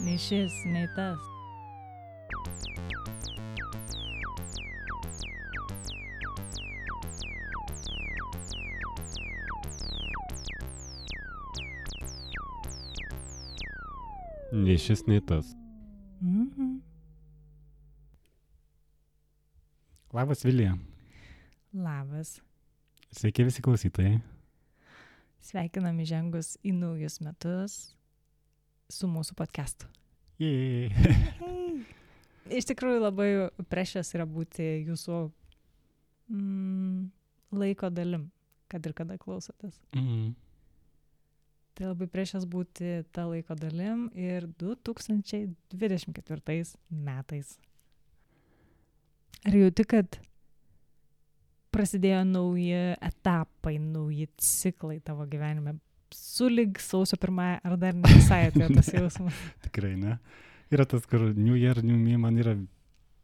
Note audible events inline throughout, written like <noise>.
Nei šis, nei tas. Nei šis, nei tas. Mhm. Labas Vilija. Labas. Sveiki visi klausytojai. Sveikinam įžengus į naujus metus su mūsų podcastu. <laughs> Iš tikrųjų labai precious yra būti jūsų mm, laiko dalim, kad ir kada klausotės. Mm. Tai labai precious būti tą laiko dalim ir 2024 metais. Ar jauti, kad prasidėjo nauji etapai, nauji ciklai tavo gyvenime? Sulig sausio pirmąją, ar dar ne visai atėjo tas <laughs> jausmas? Tikrai ne. Yra tas, kur New Year, New Me, man yra...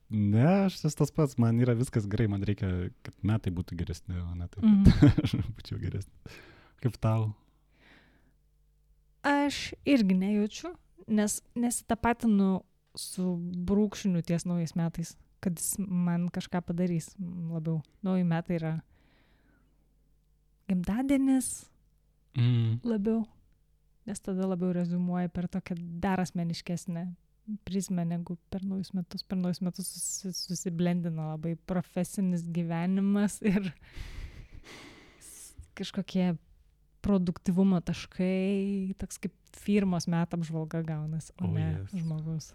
Ne, aš esu tas pats, man yra viskas gerai, man reikia, kad metai būtų geresni, o ne taip. Mm. <laughs> aš būčiau geresnis. Kaip tau? Aš irgi nejaučiu, nes nesitapatinu su brūkšniu ties naujais metais, kad jis man kažką padarys labiau. Nauji metai yra gimtadienis Mm. labiau, nes tada labiau rezumuoja per tokią dar asmeniškesnę prizmę negu per naujus metus. Per naujus metus susi, susiblendina labai profesinis gyvenimas <laughs> ir kažkokie produktivumo taškai, toks kaip firmos metų apžvalga gaunas, o Oh, ne yes. žmogus.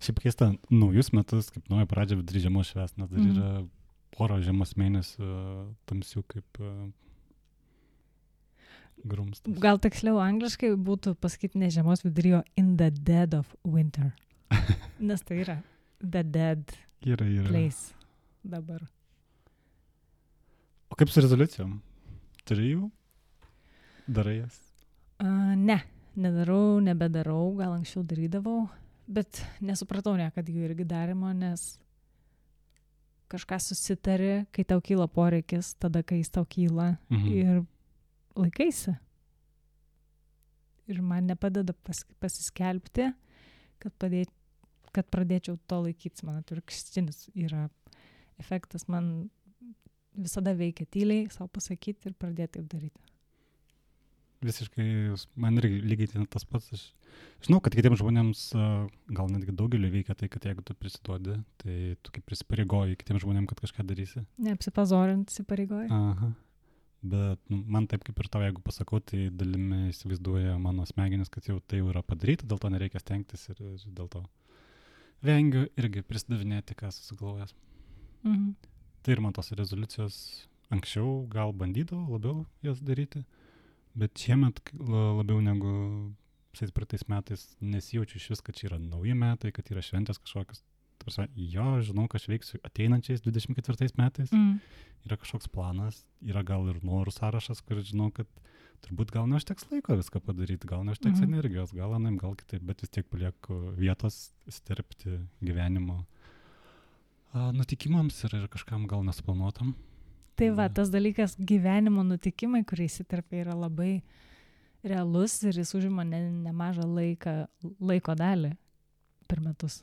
Šiaip keista, naujus metus, kaip nauja pradžia vidury žiemos švęs, nes dar Mhm. yra pora žiemos mėnesių tamsių kaip uh, grumstas. Gal tiksliau angliškai būtų pasakyti ne žiemos vidury, o in the dead of winter. <laughs> Nes tai yra the dead Yra, yra. place dabar. O kaip su rezoliucijom? Turi jų? Darai jas? Uh, ne, nedarau, nebedarau, gal anksčiau darydavau, bet nesupratau niekada jų irgi darimo, nes kažką susitari, kai tau kyla poreikis, tada, kai jis tau kyla Mhm. ir laikaisi. Ir man nepadeda pas, pasiskelbti, kad, padėt, kad pradėčiau to laikytis. Man atvirkštinis yra efektas. Man visada veikia tyliai, savo pasakyti ir pradėti taip daryti. Visiškai, man irgi lygiai ten tas pats. Aš žinau, kad kitiems žmonėms, gal netgi daugeliu veikia tai, kad jeigu tu prisiduodi, tai tu kaip prisipareigoji kitiems žmonėms, kad kažką darysi. Neapsipazorint, įsipareigoji. Aha. Bet nu, man taip kaip ir tau, jeigu pasakau, tai dalimi įsivaizduoja mano smegenis, kad jau tai jau yra padaryta, dėl to nereikia stengtis ir, ir dėl to vengiu irgi prisidavinėti, ką susigalvojęs. Mhm. Tai ir man tos rezoliucijos anksčiau gal bandydavau labiau jas daryti, bet šiemet labiau negu visais praeitais metais nesijaučiu iš vis, kad čia yra nauji metai, kad yra šventės kažkokios. Ta prasme, Jo, žinau, ką aš veiksiu ateinančiais 24 metais. Mm. Yra kažkoks planas, yra gal ir norų sąrašas, kur žinau, kad turbūt gal neužteks laiko viską padaryti, gal neužteks mhm. energijos, gal anaim, gal kitaip, bet vis tiek palieku vietos sterpti gyvenimo nutikimams ir, ir kažkam gal nesuplanuotam. Tai va, Mhm. tas dalykas gyvenimo nutikimai, kurie įsiterpia, yra labai realus ir jis užima ne, nemažą laiką, laiko dalį per metus.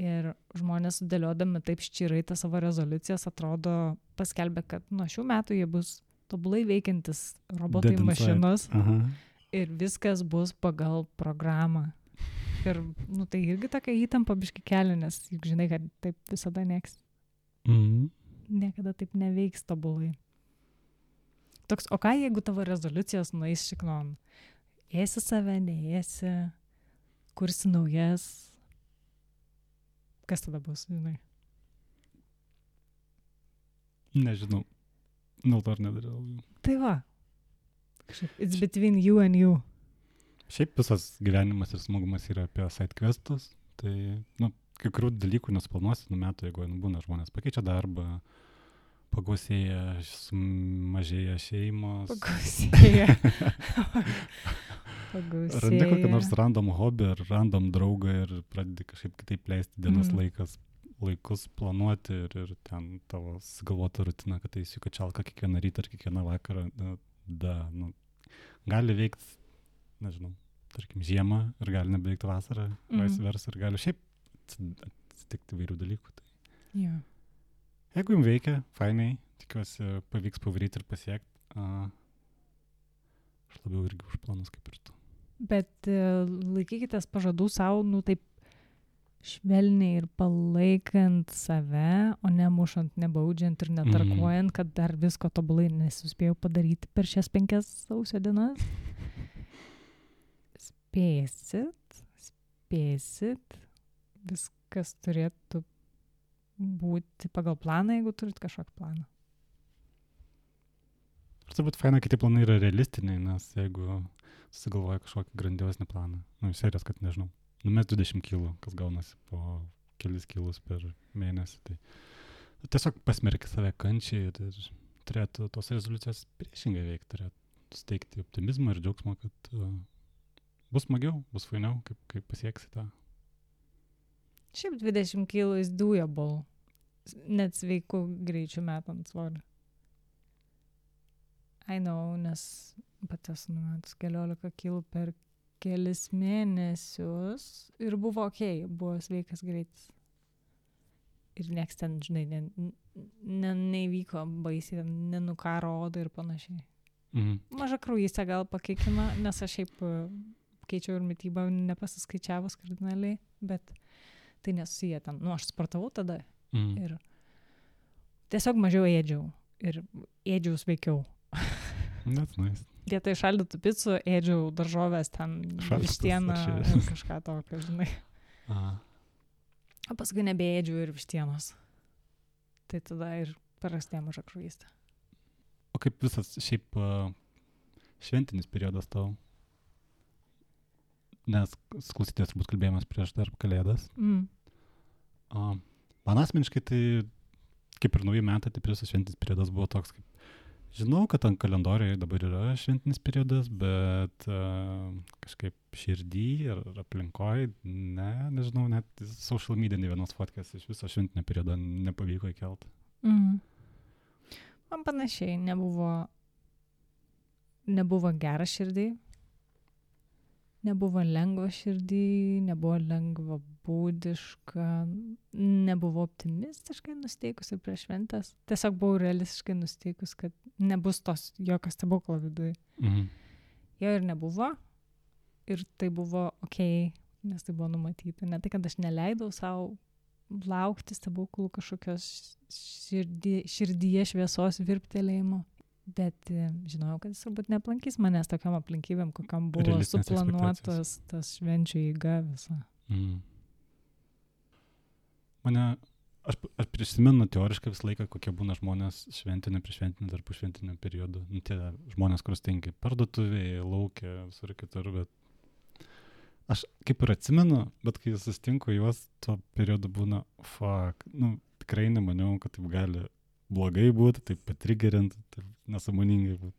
Ir žmonės sudėliodami taip ščirai tas savo rezoliucijas atrodo paskelbė, kad nuo šių metų jie bus tobulai veikiantis robotai Dead mašinos Aha. ir viskas bus pagal programą. Ir, nu, tai irgi tokia įtampa biški kelia, nes juk žinai, kad taip visada nieks Mhm. Niekada taip neveiks tobulai. Toks, o ką jeigu tavo rezoliucijos nueis šiknon? Ėsi save, neėsi, kursi naujas. Kas tada bus, žinai? Nežinau. Dėl to ar nedariau. Tai va. It's between you and you. Šiaip visas gyvenimas ir smagumas yra apie side questus. Tai, nu, kai kurių dalykų nesplanuosi nuo metų, jeigu nu, būna žmonės pakeičia darbą, pagausėja, sumažėja šeimos. Pagausėja. <laughs> Randi kokį nors Pagausėja. random hobį ar random draugą ir pradedi kažkaip kitaip leisti dienos Mhm. mm. laikas. laikus planuoti ir, ir ten tavo sugalvota rutina, kad tai įsikačialka kiekvieną rytą ar kiekvieną vakarą, da, da nu, gali veikti, nežinau, tarkim, žiemą ir gali nebeveikti vasarą, mm. vice versa, ir gali šiaip atsitikti vairių dalykų. Tai. Jo. Jeigu jums veikia, fainai, tikiuosi pavyks pavaryti ir pasiekti. Aš labiau irgi už planus kaip ir tu. Bet e, laikykitės pažadų savo, nu taip švelniai ir palaikant save, o ne mušant, nebaudžiant ir netarkuojant, mm. kad dar visko tobulai nesuspėjau padaryti per šias penkias sausio dienas. <laughs> Spėsit, spėsit, viskas turėtų būti pagal planą, jeigu turit kažkokį planą. Ir turbūt faina, kad tie planai yra realistiniai, nes jeigu susigalvoja kažkokį grandiozinį planą, nu, serijos, kad nežinau, numes 20 kilų, kas gaunasi po kelis kilus per mėnesį. Tai tiesiog pasmerki save kančiai ir, ir turėtų tos rezoliucijos priešingai veikti, turėtų steigti optimizmą ir džiaugsmą, kad uh, bus smagiau, bus fainiau, kaip, kaip pasieksi tą. Šiaip 20 kilų is doable, net sveikų greičių metant svorį. Know, nes pati esu numetus 15 kilų per kelis mėnesius ir buvo ok, buvo sveikas greitis. Ir nieks ten, žinai, ne, ne, neįvyko baisiai, nenukaro odą ir panašiai. Mhm. Maža kraujystė gal pakeikina, nes aš šiaip e, keičiau ir mytybą nepasiskaičiavus kardinaliai, bet tai nesusiję ten. Nu, aš sportavau tada Mhm. ir tiesiog mažiau ėdžiau ir ėdžiau sveikiau. <laughs> That's nice. Vietoj šaldytų picų ėdžiau daržovės ten, vištieną kažką tokio, žinai. Aha. O paskui nebeėdžiau ir vištienos. Tai tada ir prastė maža kraujystė. O kaip visas šiaip šventinis periodas tau? Nes klausytės turbūt kalbėjomės prieš dar kalėdas. Mm. Uh, man asmeniškai tai kaip ir nauji metai, tai visas šventinis periodas buvo toks kaip Žinau, kad ant kalendorijoje dabar yra šventinis periodas, bet uh, kažkaip širdį ir aplinkoje, ne, nežinau, net social media ne vienos fotkės iš viso šventinio periodo nepavyko įkelti. Mm. Man panašiai nebuvo, nebuvo gera širdį, nebuvo lengva širdį, nebuvo lengva būdiška, nebuvo optimistiškai nusteikusi prieš šventės. Tiesiog buvau realistiškai nusteikus, kad nebus tos jokio stebuklo viduje. Mhm. Jo ir nebuvo. Ir tai buvo ok, nes tai buvo numatyta. Ne tai, kad aš neleidau savo laukti stebuklų kažkokios širdį, širdyje šviesos virptelėjimo. Bet e, žinojau, kad jis turbūt neaplankys manęs tokiam aplinkybėm, kokiam buvo suplanuotas tas švenčių įga visa. Mhm. Mane, aš, aš prisimenu teoriškai visą laiką, kokie būna žmonės šventinė, priešventinė, tarp šventinio periodu. Nu, tie žmonės, kur stinki parduotuvėje, laukia, visur kitur, bet aš kaip ir atsimenu, bet kai susitinku juos, tuo periodu būna, fuck, nu, tikrai nemaniau, kad taip gali blogai būti, taip patrigerint, taip nesąmoningai būti.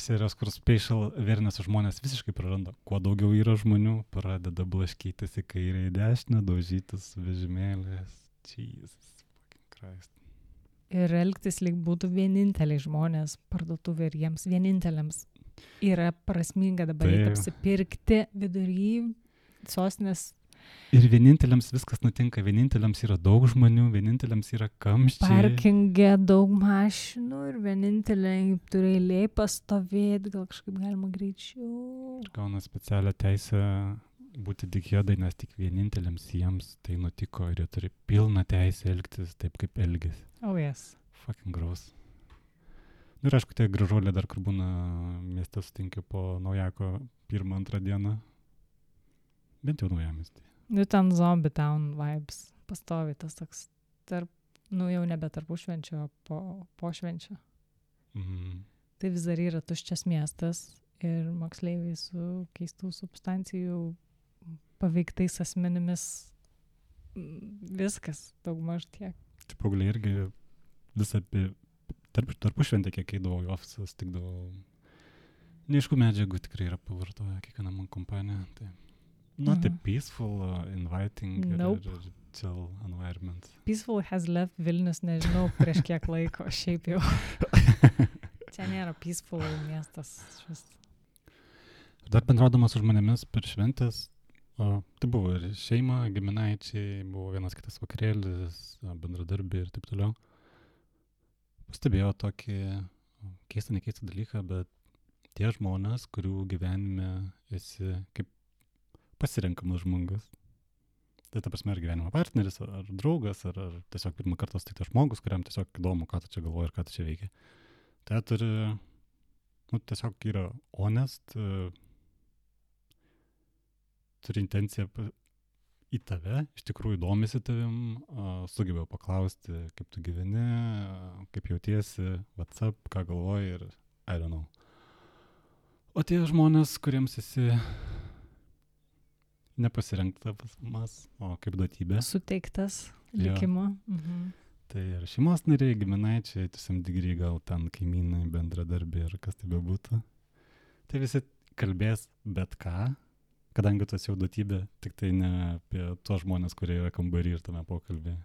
Serijos, kur spatial awareness žmonės visiškai praranda. Kuo daugiau yra žmonių, pradeda blaškytis į kairę, į dešinę, daužytis vežimėlės. Jesus, fucking Christ. Ir elgtis lyg būtų vieninteliai žmonės parduotuvė ir jiems vieninteliams yra prasminga dabar apsipirkti vidury sostinės Ir vieninteliams viskas nutinka, vieninteliams yra daug žmonių, vieninteliams yra kamščiai. parkinge daug mašinų ir vieninteliai turi eiliai pastovėti, gal kažkaip galima greičiau. Ir gauna specialią teisę būti dikėdai, nes tik vieninteliams jiems tai nutiko ir jie turi pilną teisę elgtis taip, kaip elgesi. Oh, jas. Fucking gross. Nu ir aišku, tie gražuoliai dar kur būna mieste sutinki po naujako pirmą, antrą dieną. Bent jau naujamestį. Nu, ten zombie town vibes pastovi tas toks tarp, nu jau nebe tarp švenčio, o po, po švenčio. Mhm. Tai vis dar yra tuščias miestas ir moksleiviai su keistų substancijų paveiktais asmenimis. Viskas, daugmaž tiek. Tai paaugliai irgi visą apie tarp, tarpušventę, kiek eidavau į ofisą, stikdavau. Neaišku, medžiagų tikrai yra pavartoję kiekviena man kompanija. Tai not a Mhm. peaceful, uh, inviting ir, Nope. ir, ir chill environment. Peaceful has left Vilnius, nežinau, prieš <laughs> kiek laiko, šiaip jau. <laughs> Čia nėra peaceful miestas. Šis. Dar bendraudamas su žmonėmis per šventės, o, tai buvo ir šeima, giminaičiai, buvo vienas kitas vakarėlis, bendradarbiai ir taip toliau. Pastebėjau tokį keistą, nekeistą dalyką, bet tie žmonės, kurių gyvenime esi kaip pasirenkamas žmogus. Tai ta prasme, ar gyvenimo partneris, ar, draugas, ar, ar tiesiog pirmą kartą sutiktas žmogus, kuriam tiesiog įdomu, ką tu čia galvoji ir ką tu čia veikia. Tai turi, nu, tiesiog yra honest, e, turi intenciją į tave, iš tikrųjų domisi tavim, a, sugebėjo paklausti, kaip tu gyveni, kaip jautiesi, WhatsApp, ką galvoji ir I don't know. O tie žmonės, kuriems esi nepasirinktas, o kaip duotybė, Suteiktas likimo. Mhm. tai ir šeimos nariai, giminaičiai, tiesiam digry gal ten kaimynai, bendradarbiai ir kas tai bebūtų. Tai visi kalbės bet ką, kadangi esi jau duotybė, tik tai ne apie tuos žmonės, kurie yra kambarį ir tame pokalbė.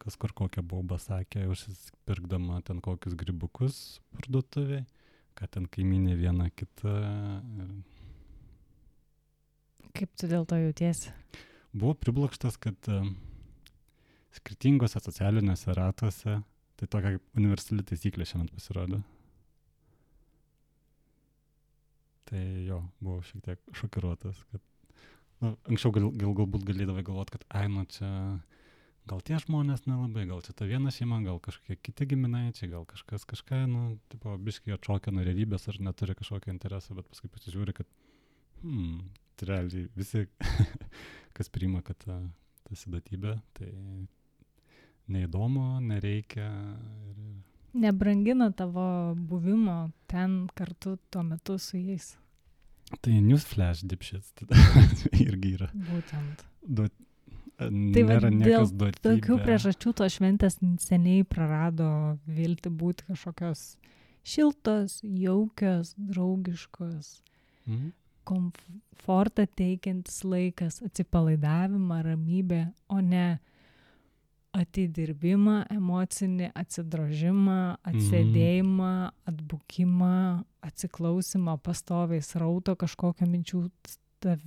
Kas kur kokią baubą sakė, užsipirkdama ten kokius grybukus parduotuvėje, kad ten kaiminė viena kita. Ir Kaip tu dėl to jautiesi? Buvo priblokštas, kad e, skirtingose socialiniuose ratuose, tai tokia kaip universali taisyklė šiandien pasirodė. Tai jo, buvau šiek tiek šokiruotas, kad nu, anksčiau gal, gal, galbūt galėdavai galvoti, kad ai, nu čia gal tie žmonės nelabai, gal čia ta viena šeima, gal kažkokie kiti giminaičiai, gal kažkas kažką, nu, tipo, biškai atšokia nuo realybės ar neturi kažkokio intereso, bet paskui pasižiūri, kad, hmm, tai realiai visi, <laughs> kas priima, kad ta, ta sidatybė, tai neįdomu, nereikia. Ir, Nebrangina tavo buvimo ten kartu tuo metu su jais. tai newsflash dipšits <laughs> irgi yra. Būtent. Du, Tai va nėra niekas duoti. Tokių priežasčių tos šventės seniai prarado vilti būti kažkokios šiltos, jaukios, draugiškos, Mhm. Komfortą teikiantis laikas, atsipalaidavimą, ramybę, o ne atidirbimą, emocinį atsidrožimą, atsėdėjimą, atbukimą, atsiklausimą, pastoviai srauto kažkokio minčių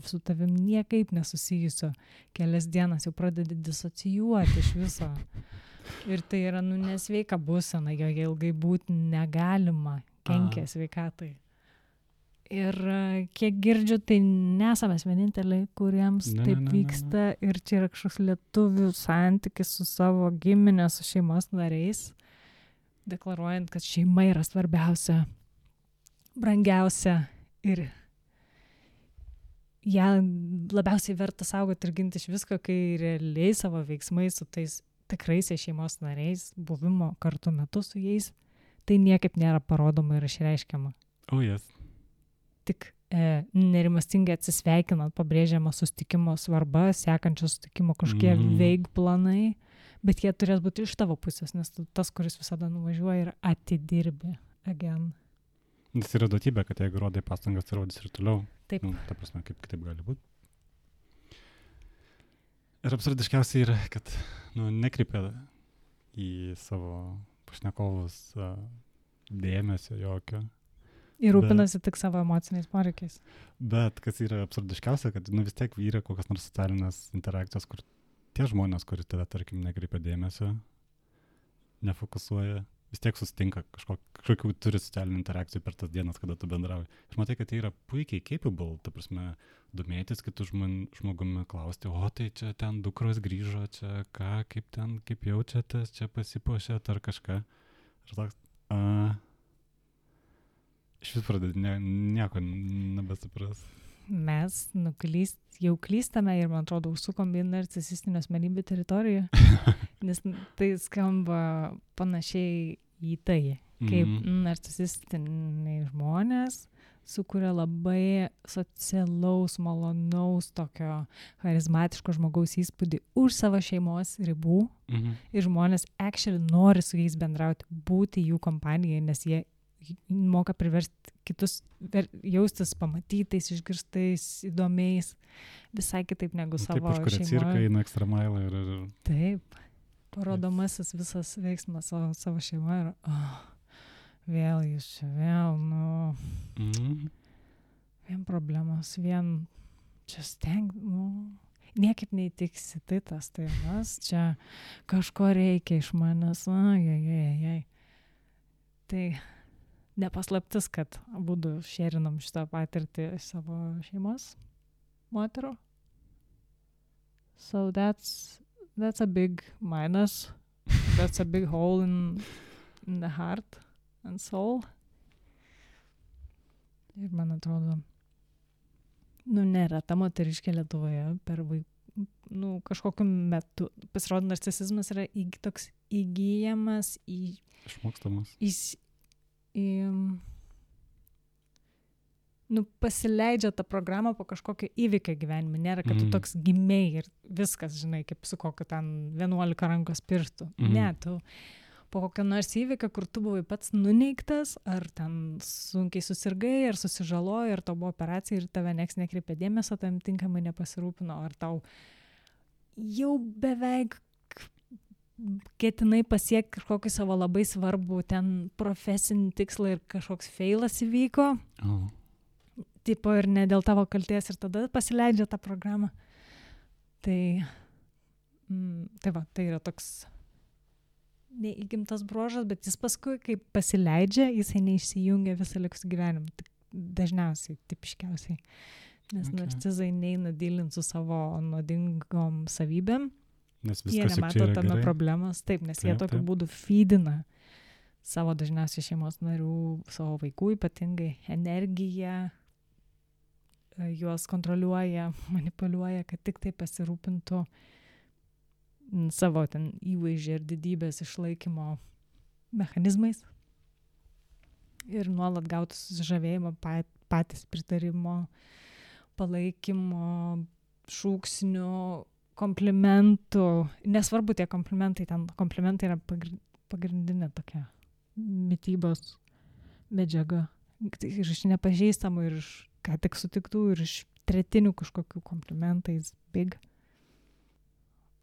su tavim niekaip nesusijusio. Kelias dienas jau pradedi disocijuoti iš viso. <laughs> Ir tai yra, nu, nesveika būsena, joje ilgai būti negalima, kenkia sveikatai. Ir e, kiek girdžiu, tai nesame vieninteliai, kuriems Ne, ne, taip ne, ne, ne. vyksta ir čia yra kažkoks lietuvių santykis su savo giminė, su šeimos nariais, deklaruojant, kad šeima yra svarbiausia, brangiausia ir ją labiausiai verta saugoti ir ginti iš visko, kai realiai savo veiksmais su tais tikraisiais šeimos nariais, buvimo kartu metu su jais, tai niekaip nėra parodoma ir išreiškiama O, jas. Tik e, nerimastingai atsisveikinant, pabrėžiama sustikimo svarba, sekančio sustikimo kažkokie mm. -hmm. veik planai, bet jie turės būti iš tavo pusės, nes tas, kuris visada nuvažiuoja ir atidirbi. Again. Tas yra duotybė, kad jeigu rodai pastangas, tai rodys ir toliau. Taip. Nu, ta prasme, kaip kitaip gali būti. Ir absurdiškiausia yra, kad nu, nekreipia į savo pašnekovus dėmesio jokio. Ir rūpinasi tik savo emociniais poreikiais. Bet kas yra absurdiškiausia, kad nu, vis tiek yra kokios nors socialinės interakcijos, kur tie žmonės, kurie tave, tarkim, nekreipia dėmesio, nefokusuoja, vis tiek susitinka kažkok, kažkokių turi socialinių interakcijų per tas dienas, kada tu bendrauji. Aš matai, kad tai yra puikiai capable, ta prasme, domėtis kitų žmon, žmogumi, klausti, o tai čia ten dukros grįžo, čia ką, kaip ten, kaip jaučiatės, čia pasipuošėt ar kažką. Ir toks, a, iš vis pradedi ne, nieko nebesupras. Mes nuklyst, jau klystame ir, man atrodo, užsukom į narcisistinio asmenybę teritoriją, <laughs> nes tai skamba panašiai į tai, kaip Mhm. narcisistiniai žmonės sukuria labai socialaus, malonaus, tokio charizmatiško žmogaus įspūdį už savo šeimos ribų Mhm. ir žmonės actually nori su jais bendrauti, būti jų kompanijai, nes jie moka priversti kitus jaustis pamatytais, išgirstais, įdomiais, visai kitaip negu Nu, savo Taip, kažkuria cirka eina ekstra mailą ir, ir Taip, parodomasis visas veiksmas savo, savo šeimoje ir, oh, vėl jūs čia, vėl, nu, mm, vien problemos, vien čia steng, nu, niekaip neįtiksi, tai tas, tai vas, čia kažko reikia iš manęs, ai, ai, ai, ai. Tai nepaslaptis, kad būdu šerinam šitą patirtį savo šeimos moterų. So that's, that's a big minus. That's a big hole in, in the heart and soul. Ir man atrodo, nu, nėra ta moteriškė Lietuvoje per vaikų, nu, kažkokiu metu. Pasirodo, narcisizmas yra įg, toks įgyjamas į, išmokstamas. į, į, nu, pasileidžia tą programą po kažkokio įvykio gyvenime. Nėra, kad tu Mm. toks gimiai ir viskas, žinai, kaip su kokiu ten 11 rankos pirštų. Mhm. Ne, tu po kokio nors įvykio, kur tu buvai pats nuneiktas, ar ten sunkiai susirgai, ar susižalojai, ar tau buvo operacija ir tave nieks nekreipė dėmesio, tam tinkamai nepasirūpino, ar tau jau beveik ketinai pasiekti kažkokį savo labai svarbų ten profesinį tikslą ir kažkoks feilas įvyko, O, tipo ir ne dėl tavo kalties ir tada pasileidžia tą programą. Tai, mm, tai va, tai yra toks neįgimtas bruožas, bet jis paskui, kai pasileidžia, jisai neišsijungia visą likusį gyvenimą. Tik Dažniausiai, tipiškiausiai. Nes Okay. narcizai neina dylinti su savo nuodingom savybėm, nes jie viskas čia nemato tame gerai. problemos, taip, nes jie Taip, tokiu taip. būdu feedina savo dažniausiai šeimos narių, savo vaikų ypatingai energiją, e, juos kontroliuoja, <laughs> manipuliuoja, kad tik tai pasirūpintų savo ten įvaizdžio ir didybės išlaikymo mechanizmais ir nuolat gautų susižavėjimo, pat, patys pritarimo, palaikymo, šūksnių, komplimentų. Nesvarbu tie komplimentai, ten komplimentai yra pagri- pagrindinė tokia mytybos medžiaga. Tai Ir iš nepažįstamų, ir iš ką tik sutiktų, ir iš tretinių kažkokių komplimentais, big.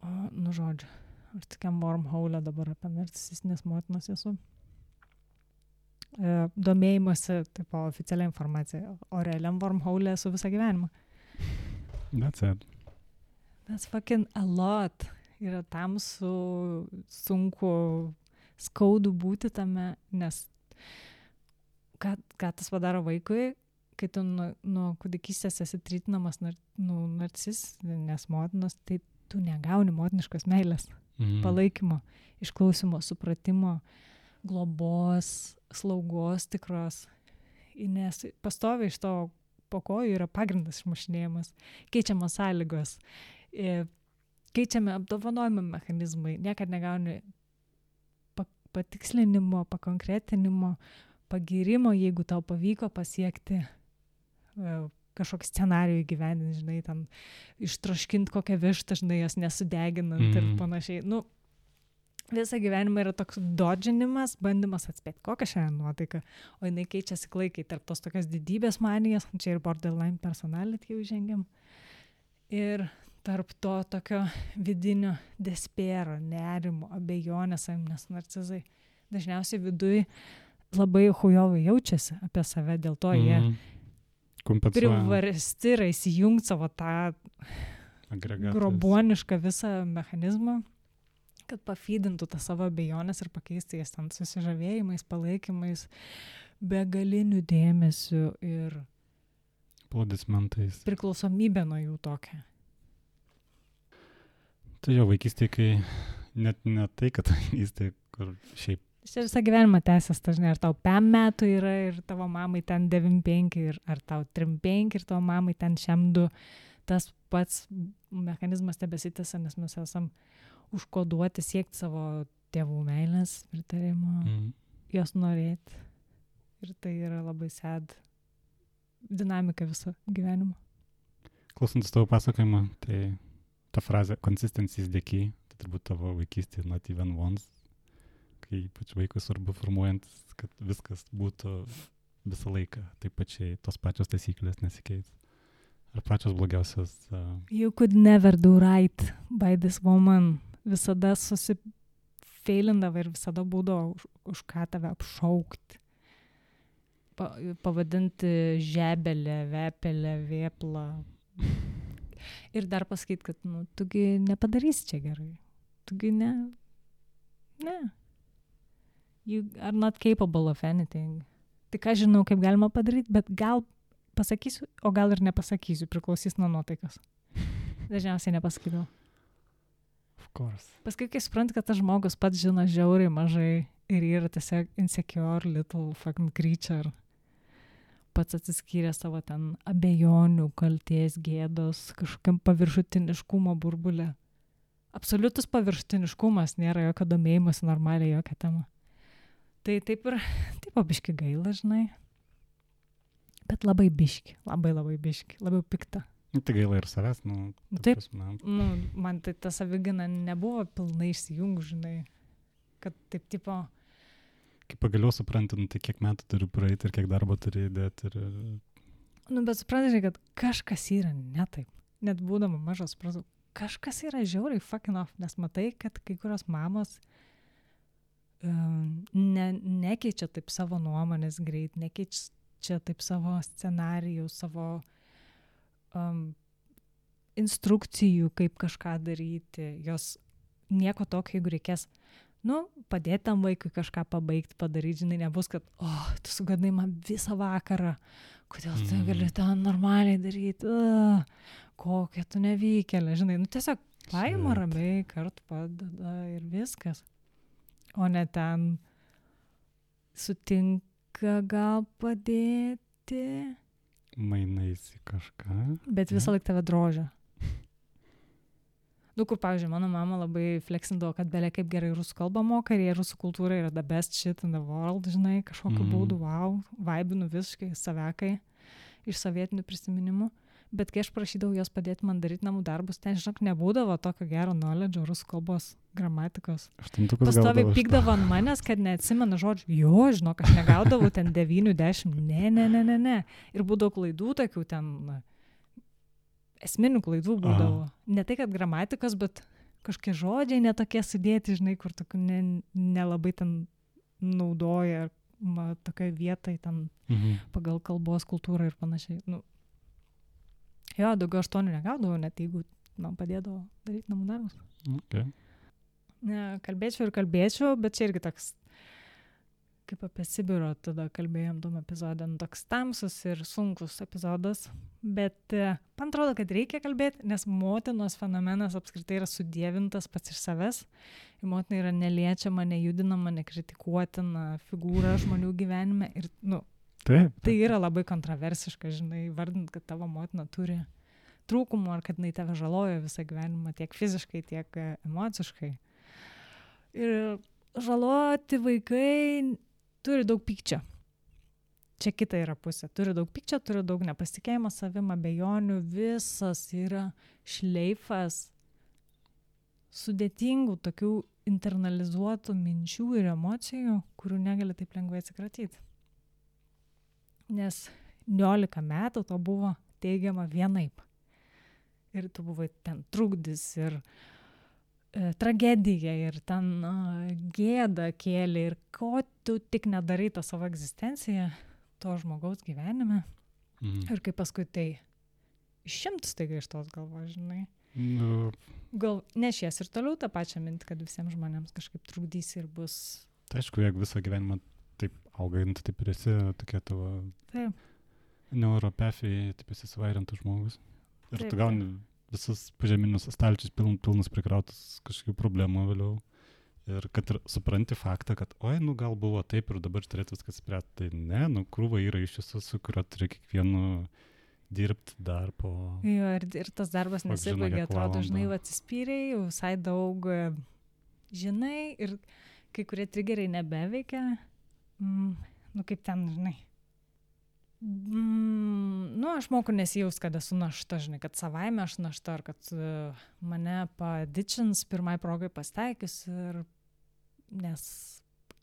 O, nu žodžiu, aš tokiam wormhole dabar apie narcisistinės motinos esu. E, domėjimuose, taip, oficialią informaciją, o realiam wormhole esu visą gyvenimą. That's it. That's fucking a lot. Yra tamsu, sunku, skaudu būti tame, nes ką, ką tas padaro vaikui, kai tu nuo, nuo kūdikystės esi tritinamas nar, nu, narcisinės motinos, tai tu negauni motiniškos meilės, Mm. palaikymo, išklausimo, supratimo, globos, slaugos tikros. Nes pastoviai iš to po kojų yra pagrindas išmušinėjimas, keičiamos sąlygos, keičiami apdovanojimo mechanizmai, niekada negauni pa patikslinimo, pakonkretinimo, pagirimo, jeigu tau pavyko pasiekti e, kažkokį scenarijų įgyvendinti, žinai, tam ištroškinti kokią vištą, žinai, jos nesudeginant mm. ir Mhm. panašiai. Nu, visą gyvenimą yra toks dodžinimas, bandymas atspėti, kokią šiandien nuotaiką, o jinai keičiasi klaikiai tarp tos tokios didybės manijos, čia ir borderline personality jau žengiam, ir tarp to tokio vidinio despero, nerimo, abejonės savim, nes narcizai dažniausiai viduje labai hujovai jaučiasi apie save, dėl to jie Mm. Priversti yra įsijungti savo tą agregatas. grobuonišką visą mechanizmą, kad pafydintų tą savo abejonės ir pakeisti jas ten susižavėjimais, palaikymais, begaliniu dėmesiu ir Aplodismentais. priklausomybė nuo jų tokia. Tai jo vaikystėje, kai net ne tai, kad <laughs> vaikystėje, kur šiaip Čia visą gyvenimą tęsęs, dažnai, ar tau 5 metų yra ir tavo mamai ten 9-5, ir ar tau 3-5 ir tavo mamai ten šiam 2, tas pats mechanizmas tebesitęsia, nes mes esam užkoduoti siekti savo tėvų meilės, pritarimo, mm. jos norėti. Ir tai yra labai sad dinamika viso gyvenimo. klausantis tavo pasakojimo, tai ta frazė consistency is the key, tai turbūt tavo vaikystėje not even once, kai ypač vaikui svarbu formuojantis, kad viskas būtų visą laiką taip pačiai, tos pačios taisyklės nesikeis. Ar pačios blogiausios. Uh... You could never do right by this woman. Visada susifeilindavo ir visada būdavo už, už ką tave apšaukti. Pa, pavadinti žebelę, vepelę, vėplą. Ir dar pasakyti, kad, nu, tugi nepadarysi čia gerai. Tugi ne. Ne. You are not capable of anything. Tik aš žinau, kaip galima padaryti, bet gal pasakysiu, o gal ir nepasakysiu, priklausys nuo nuotaikas. <laughs> Dažniausiai nepasakydavau. Of course. Paskui, kai suprantu, kad tas žmogus pats žino žiauriai mažai ir yra tiesiog insecure little fucking creature, pats atsiskyrė savo ten abejonių, kalties, gėdos, kažkokiam paviršutiniškumo burbulė. Absoliutus paviršutiniškumas, nėra jokio domėjimas normaliai jokią temą. Tai taip ir, taip abiški gaila, žinai. Bet labai biški, labai labai biški, labiau pikta. Nu, tai gaila ir savęs, nu. ta Taip. prasme. Nu, man tai ta savigina nebuvo pilnai išsijung, žinai. Kad taip tipo, Kai pagaliau supranti, nu, tai kiek metų turiu praeiti ir kiek darbo turi įdėti. Ir... nu bet suprantate, kad kažkas yra ne taip. Net būdama mažas, supratau, kažkas yra žiauriai fucking off, nes matai, kad kai kurios mamos um, ne, nekeičia taip savo nuomonės greit, nekeičia taip savo scenarijų, savo um, instrukcijų, kaip kažką daryti. Jos nieko tokio, jeigu reikės, nu, padėti tam vaikui kažką pabaigti, padaryti, žinai, nebus, kad, o, oh, tu sugadai man visą vakarą, kodėl tu Mhm. gali tą normaliai daryti, uh, kokia tu nevykėlė, žinai, nu tiesiog paima ramiai, kart padeda ir viskas. O ne ten sutinka gal padėti, Mainais į kažką. bet visą laiką tave drožia. Nu, kur, pavyzdžiui, mano mama labai fleksindavo, kad belė kaip gerai rusų kalbą moka ir jie rusų kultūra yra the best shit in the world, žinai, kažkokiu Mhm. būdu, wow, vaibinu visiškai savekai iš sovietinių prisiminimų. Bet kai aš prašydavau jos padėti man daryti namų darbus, ten, žinok, nebūdavo tokio gero knowledge rusų kalbos gramatikos. Pastoviai pykdavo ant manęs, kad neatsimenu žodžių. Jo, žinok, aš negaudavau ten 9-10. Ne, ne, ne, ne, ne. Ir būdavo klaidų tokių ten. Na, esminių klaidų būdavo. Ne tai, kad gramatikos, bet kažkokie žodžiai netokie sudėti, žinai, kur tokių ne, nelabai ten naudoja, ma, tokia vietai ten Mhm. pagal kalbos kultūrą ir panašiai. Nu, jo, daugiau aštuonių negaudavau, net jeigu man padėdavo daryti namų darbus. Okay. Ne, kalbėčiau ir kalbėčiau, bet čia irgi toks, kaip apie Sibiro tada kalbėjom tom epizodą, nu, toks tamsus ir sunkus epizodas, bet e, man atrodo, kad reikia kalbėti, nes motinos fenomenas apskritai yra sudėvintas pats iš savęs. Ir motina yra neliečiama, nejudinama, nekritikuotina figūra žmonių gyvenime. Ir, nu, Taip. tai yra labai kontroversiška, žinai, vardint, kad tavo motina turi trūkumų ar kad jinai tave žaloja visą gyvenimą tiek fiziškai, tiek e, emociškai. Ir žaloti vaikai turi daug pykčio. Čia kita yra pusė. Turi daug pykčio, turi daug nepasitikėjimo savim, abejonių, visas yra šleifas sudėtingų, tokių internalizuotų minčių ir emocijų, kurių negali taip lengvai atsikratyti. Nes 19 metų to buvo teigiama vienaip. Ir tu buvai ten trukdys ir e, tragedija ir ten a, gėda kėlė ir ko tu tik nedarai tą savo egzistenciją, to žmogaus gyvenime. Mhm. Ir kaip paskui tai išimti staiga iš tos galvos, žinai. Nu, Gal nešies ir toliau tą pačią mintį, kad visiems žmonėms kažkaip trukdys ir bus. tai aišku, jeigu visą gyvenimą taip augant, taip ir esi tokia tavo Taip. neuropefijai, taip esi svairintas žmogus. Ir Taip, tu gauni visus pažeminius stalčius piln, pilnus prikrautus kažkokių problemų vėliau. Ir kad ir supranti faktą, kad, oi, nu gal buvo taip ir dabar turėtų viskas spręsti. Tai ne, nu krūva yra iš tiesų, su kurio turi kiekvienu dirbti dar po... Jo, ir, ir tas darbas kiek atrodo, žinai, jau visai daug e, žinai ir kai kurie trigeriai nebeveikia. Mm, nu, kaip ten, žinai. Mm, nu, aš moku nesijaus, kad esu našta, žinai, kad savaime aš našta, ar kad uh, mane padičins pirmai progai pasteikius ir nes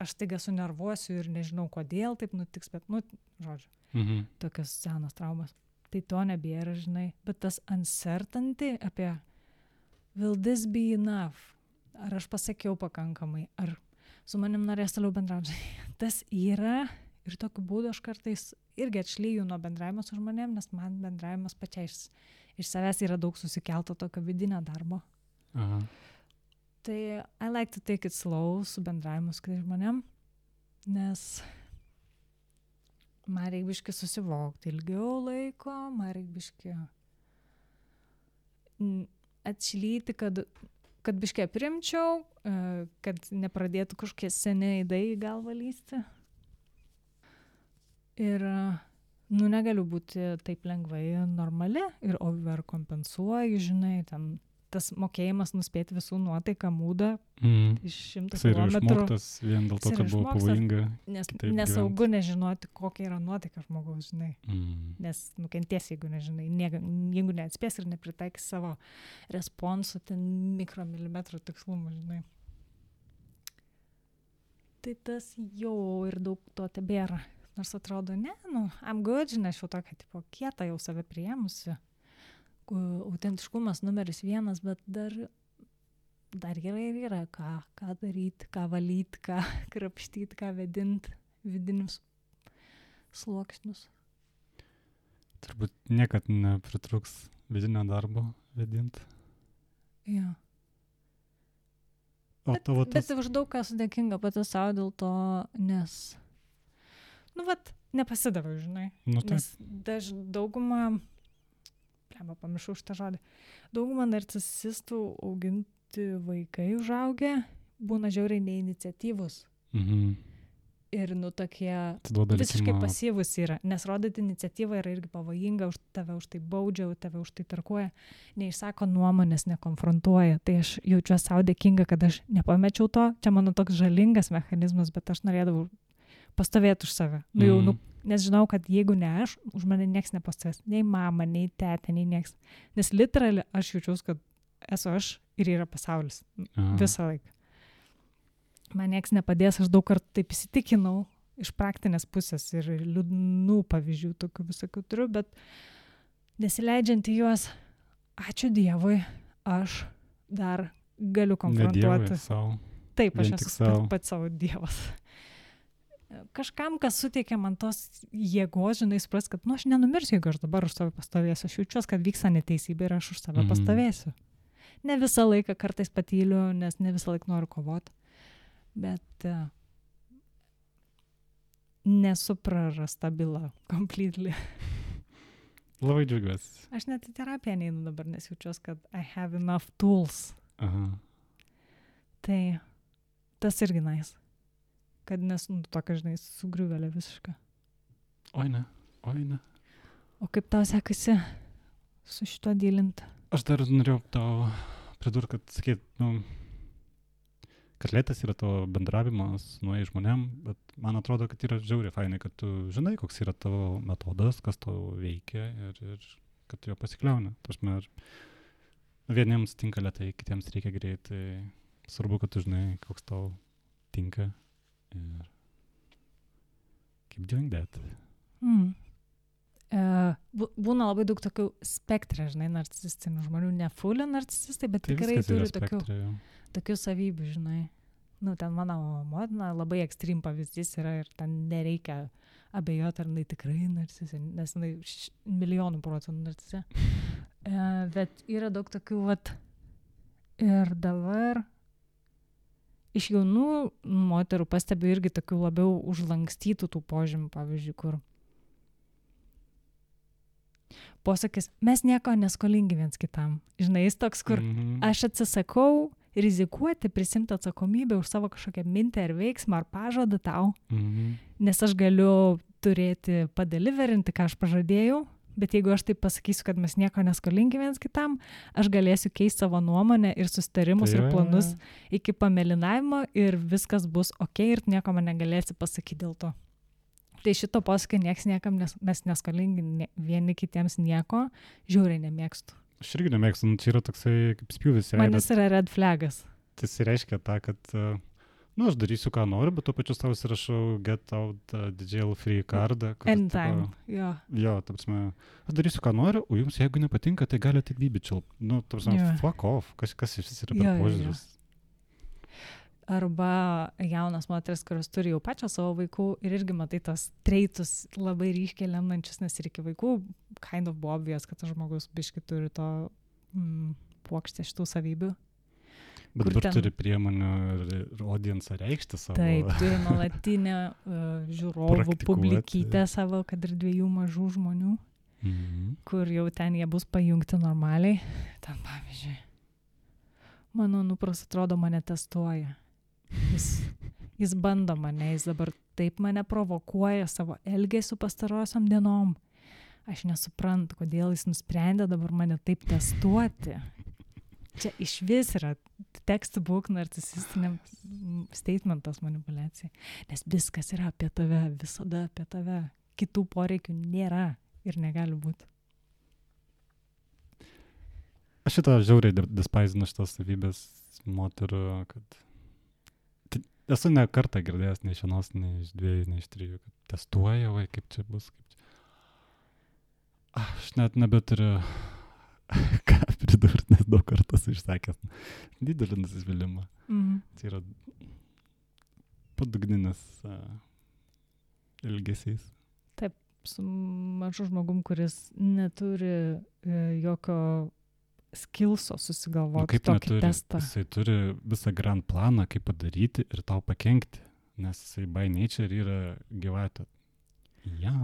aš taiga sunervuosiu ir nežinau, kodėl taip nutiks, bet, nu, žodžiu, Mhm. tokios senos traumas. Tai to nebėra, žinai, bet tas uncertainty apie will this be enough? Ar aš pasakiau pakankamai? Ar su manim norės toliau bendrauti? <laughs> Tas yra ir tokiu būdu aš kartais irgi atšlyju nuo bendravimo su žmonėm, nes man bendravimas pačiai iš, iš savęs yra daug susikelto tokio vidinio darbo. Aha. Tai I like to take it slow su bendravimu su kitais žmonėm, nes man reikia biški susivokti ilgiau laiko, man reikia biški atšlyti, kad, kad biški primčiau, kad nepradėtų kažkokie seniai įdai į galvą lysti. Ir, e, nu, negaliu būti taip lengvai normali ir overkompensuoju, žinai, ten tas mokėjimas nuspėti visų nuotaiką mūdą Mhm. iš šimto Jis yra kilometrų. išmoktas vien dėl to, yra kad buvo išmoktas. pavojinga. Nes nesaugu nežinoti, kokia yra nuotaika žmogaus, žinai. Mhm. Nes nukentės, jeigu nežinai, niega, jeigu neatspės ir nepritaikys savo responsų ten mikromilimetrų tikslumo, žinai. Tai tas jau ir daug to tebėra. Nors atrodo, ne, nu, I'm good, žinai, aš jau tokia, tipo, kieta jau save prieimusi. Ku- Autentiškumas numeris vienas, bet dar, dar gerai ir yra, ką, ką daryti, ką valyti, ką <laughs> krapštyti, ką vedinti vidinius sluoksnius. Turbūt niekad nepritruks vidinio darbo vedint. Jo. O Bet, tavo bet tas... už daug esu dėkinga pati savo dėl to, nes, nu, vat, nepasidaviau, žinai. Nu, taip. Nes daž, dauguma, lemba, pamiršau šitą žodį, dauguma narcisistų auginti vaikai užaugę būna žiauriai neiniciatyvus. Mhm. Ir, nu, tokie Atiduoda visiškai likimą. pasyvus yra, nes rodyti iniciatyvą yra irgi pavojinga, už tave už tai baudžia, tave už tai tarkuoja, neišsako nuomonės, nekonfrontuoja. Tai aš jaučiuosi savo dėkinga, kad aš nepamečiau to, čia mano toks žalingas mechanizmas, bet aš norėdavau pastovėti už save. Nu, jau, nu, nes žinau, kad jeigu ne aš, už mane niekas nepastovės. Nei mama, nei tetė, nei niekas. Nes literaliai aš jaučiuosi, kad esu aš ir yra pasaulis. Aha. Visą laiką. Man nieks nepadės, aš daug kartų taip įsitikinau iš praktinės pusės ir liūdnų pavyzdžių tokių visokių turiu, bet nesileidžiant į juos, ačiū Dievui, aš dar galiu konfrontuoti. Taip, aš esu pats savo Dievas. Kažkam, kas suteikia man tos jėgos, žinai, supras, kad, nu, aš nenumirsiu, jeigu aš dabar už save pastovėsiu. Aš jaučiuosi, kad vyksta neteisybė ir aš už save Mhm. mhm. pastovėsiu. Ne visą laiką kartais patyliu, nes ne visą laiką noriu kovoti. Bet uh, nesu prarasta byla <laughs> completely. Labai džiaugiuosi. Aš net į terapiją neinu dabar, nes jaučiuosi, kad I have enough tools. Aha. Tai tas irgi nais. Kad nesu nu, tokia, žinai, sugriuvelė visiška. Oi ne, oi ne. O kaip tau sekasi su šito dylinti? Aš dar norėjau tau pridurti, kad sakyt, nu, kad lėtas yra to bendravimas su nuėjai žmonėm, bet man atrodo, kad yra žiauriai fainai, kad tu žinai, koks yra tavo metodas, kas tau veikia ir, ir kad jo pasikliauni. Tašme, vieniems tinka lėtai, kitiems reikia greitai. Svarbu, kad tu žinai, koks tau tinka. Ir keep doing that. Mm. Bū- būna labai daug tokių spektrė, žinai, narcisistinių žmonių, ne fulio narcisistai, bet Tai tikrai turi tokių, tokių savybių, žinai. Nu, ten mano motina labai ekstrem pavyzdys yra ir ten nereikia abejoti, ar jinai tikrai narcisė, nes jinai milijonų procentų narcisė. E, bet yra daug tokių, vat, ir dabar iš jaunų moterų pastebiu irgi tokių labiau užlankstytų tų požymių, pavyzdžiui, kur posakis, mes nieko neskolingi viens kitam. Žinai, jis toks, kur Mhm. aš atsisakau rizikuoti, prisimti atsakomybę už savo kažkokią mintį ar veiksmą ar pažadą tau, Mhm. nes aš galiu turėti padeliverinti, ką aš pažadėjau, bet jeigu aš taip pasakysiu, kad mes nieko neskolingi viens kitam, aš galėsiu keisti savo nuomonę ir sustarimus Tai ir planus iki pamelinavimo ir viskas bus ok ir nieko man negalėsi pasakyti dėl to. Tai šito posakio nieks niekam, nes mes neskolingi nie, vieni kitiems nieko, žiūriai nemėgstu. Aš irgi nemėgstu, nu, čia yra toksai kaip spjūvis. Man jis yra red flagas. Tai reiškia tą, kad uh, Nu, aš darysiu, ką noriu, bet tuo pačiu savo įsirašau get out uh, DJL free Anytime. tipo, Jo. Jo, ta prasme, aš darysiu, ką noriu, o jums, jeigu nepatinka, tai galite tik vybičial. Nu, ta prasme, Jo. fuck off, kas, kas iš yra Jo, per požiūris. Arba jaunas moteris, kurios turi jau pačią savo vaikų ir irgi matai tos treitus labai ryškiai lendančius, nes ir iki vaikų kind of buvo obvious, kad tas žmogus biški turi to mm, puokštę šitų savybių. Bet dabar ten- turi priemonių ir, ir audienciją reikšti savo. Taip, turi nuolatinę uh, žiūrovų publikytę savo, kad ir dviejų mažų žmonių, Mhm. kur jau ten jie bus pajungti normaliai. Ten pavyzdžiui, mano nupras atrodo mane testuoja. Jis, jis bando mane, jis dabar taip mane provokuoja savo elgesiu pastarosiam dienom. Aš nesuprantu, kodėl jis nusprendė dabar mane taip testuoti. Čia iš vis yra textbook narcisistiniam mm, statementas manipulacija. Nes viskas yra apie tave, visada apie tave. Kitų poreikių nėra ir negali būti. Aš šitą žiauriai despaizinu šitas savybės moterų, kad... Esu ne kartą girdėjęs, nei iš vienos, nei iš dviejų, nei iš trijų, kad testuoja, vai, kaip čia bus. Kaip čia... Aš net nebeturiu <laughs> ką pridurti, nes daug kartų esu išsakęs didelį nusivylimą. Mhm. Tai yra padugninis uh, ilgesys. Su mažu žmogum, kuris neturi e, jokio skilso Nu, susigalvoti kaip tokį neturi, testą. jisai turi visą grand planą, kaip padaryti ir tau pakengti, nes jisai by nature yra gyvatė. Ja.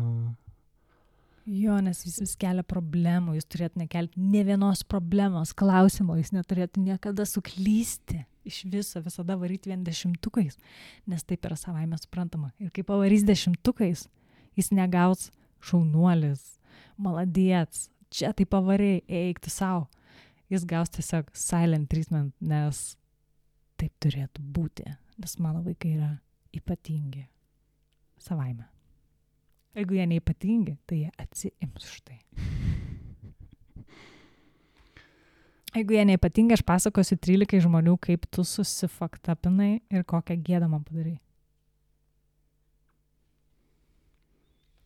Jo, nes jis vis kelia problemų, jis turėtų nekelti ne vienos problemos, klausimo, jis neturėtų niekada suklysti iš viso, visada varyti vien dešimtukais, nes taip yra savaime suprantama. Ir kai pavarys dešimtukais, jis negaus šaunuolis, maladiets, čia tai pavariai, eik tu savo. Jis gaus tiesiog silent treatment, nes taip turėtų būti, nes mano vaikai yra ypatingi savaime. Jeigu jie neipatingi, tai jie atsiims už tai. Jeigu jie neipatingi, aš pasakosiu 13 žmonių, kaip tu susifaktapinai ir kokią gėdą man padarai.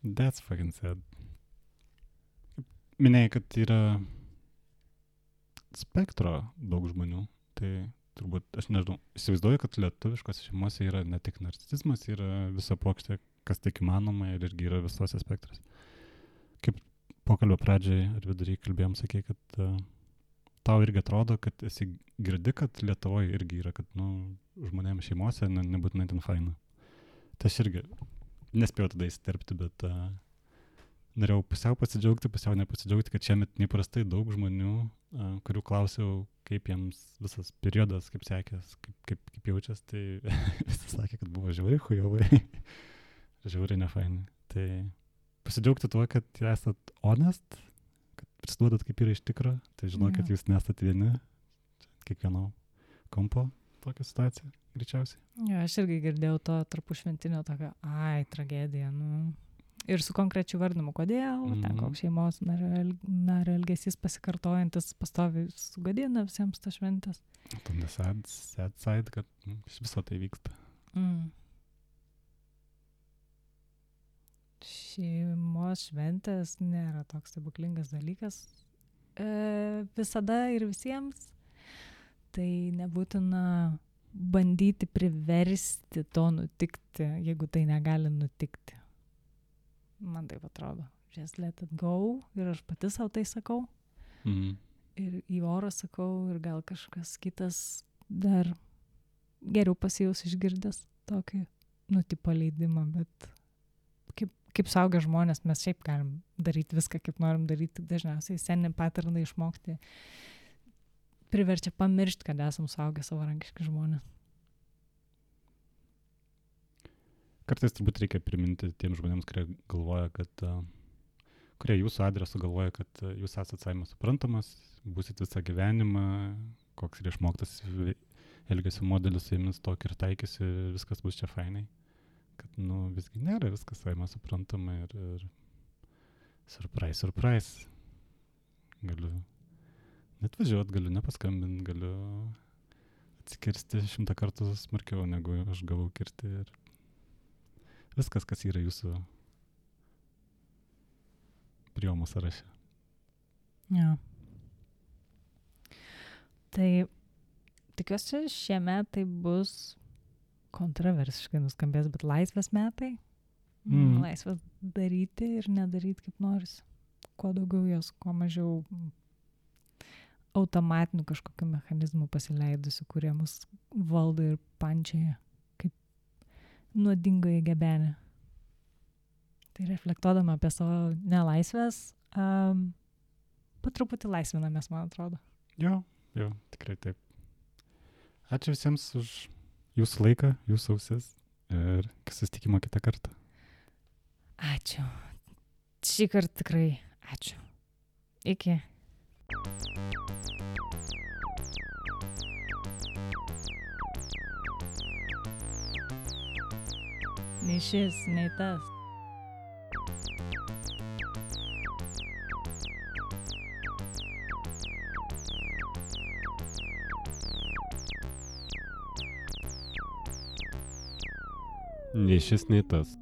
That's fucking sad. Minėjai, kad yra spektro daug žmonių, tai turbūt, aš nežinau, įsivaizduoju, kad lietuviškose šeimose yra ne tik narcisizmas, yra visa plokštė, kas tik įmanoma ir irgi yra visose spektras. Kaip pokalbio pradžiai ar vidury kalbėjom, sakė, kad uh, tau irgi atrodo, kad esi girdi, kad Lietuvoje irgi yra, kad, nu, žmonėms šeimose ne, nebūtinai ten faina. Tai aš irgi nespėjau tada įsiterpti, bet uh, norėjau pusiau pasidžiaugti, pusiau nepasidžiaugti, kad šiemet neįprastai daug žmonių, uh, kurių klausiau, kaip jiems visas periodas, kaip sekės, kaip, kaip, kaip jaučias, tai <laughs> visi sakė, kad buvo žiauriai hujovai, žiauriai nefainai. Tai pasidžiaugti tuo, kad esat honest, kad prisiduodat kaip yra iš tikro, tai žinau, kad Jo. jūs nesat vieni, kiekvieno kampo tokia situacija, greičiausiai. Jo, aš irgi girdėjau to tarpu šventinio tokio, ai, tragedija, nu. Ir su konkrečiu vardimu, kodėl, mm -hmm. ten Mhm. koks šeimos nario, nario elgesys pasikartojantis, pastovi sugadina visiems tas šventės. Tam sad, sad side, kad nu, iš viso tai vyksta. Mm. Šeimos šventės nėra toks stebuklingas dalykas e, visada ir visiems. Tai nebūtina bandyti priversti to nutikti, jeigu tai negali nutikti. Man taip atrodo. Just let it go. Ir aš pati savo tai sakau. Mhm. Ir į orą sakau, ir gal kažkas kitas dar geriau pasijaus išgirdęs tokį nutipą leidimą, bet kaip, saugia žmonės mes šiaip galim daryti viską, kaip norim daryti, dažniausiai seni paternai išmokti priverčia pamiršti, kad esam saugia savarankiški žmonės. Kartais turbūt reikia priminti tiems žmonėms, kurie galvoja, kad, kurie jūsų adresu galvoja, kad jūs esate savime suprantamas, būsit visą gyvenimą, koks yra išmoktas elgesio modelis su jumis tokį ir taikysi, viskas bus čia fainai. Kad, nu, visgi nėra viskas savime suprantama ir, ir surprise, surprise. Galiu net važiuoti, galiu nepaskambinti, galiu atsikirsti šimtą kartų smarkiau, negu aš gavau kirti. Ir viskas, kas yra jūsų priomų sąraše. Ja. Tai tikiuosi šie metai bus kontroversiškai nuskambės, bet laisvės metai. Mm. Mm. Laisvės daryti ir nedaryti kaip norisi. Kuo daugiau jos, kuo mažiau automatinių kažkokių mechanizmų pasileidusių, kurie mus valdo ir pančiaja kaip nuodingoji gebenė. Tai reflektuodama apie savo nelaisvės, um, patruputį laisvinamės, man atrodo. Jo, jo, tikrai taip. Ačiū visiems už jūsų laiką, jūsų ausis ir iki susitikimo kitą kartą. Ačiū. Šį kartą tikrai ačiū. Iki. Nei šis, nei tas. Nei šis, nei tas. Mhm.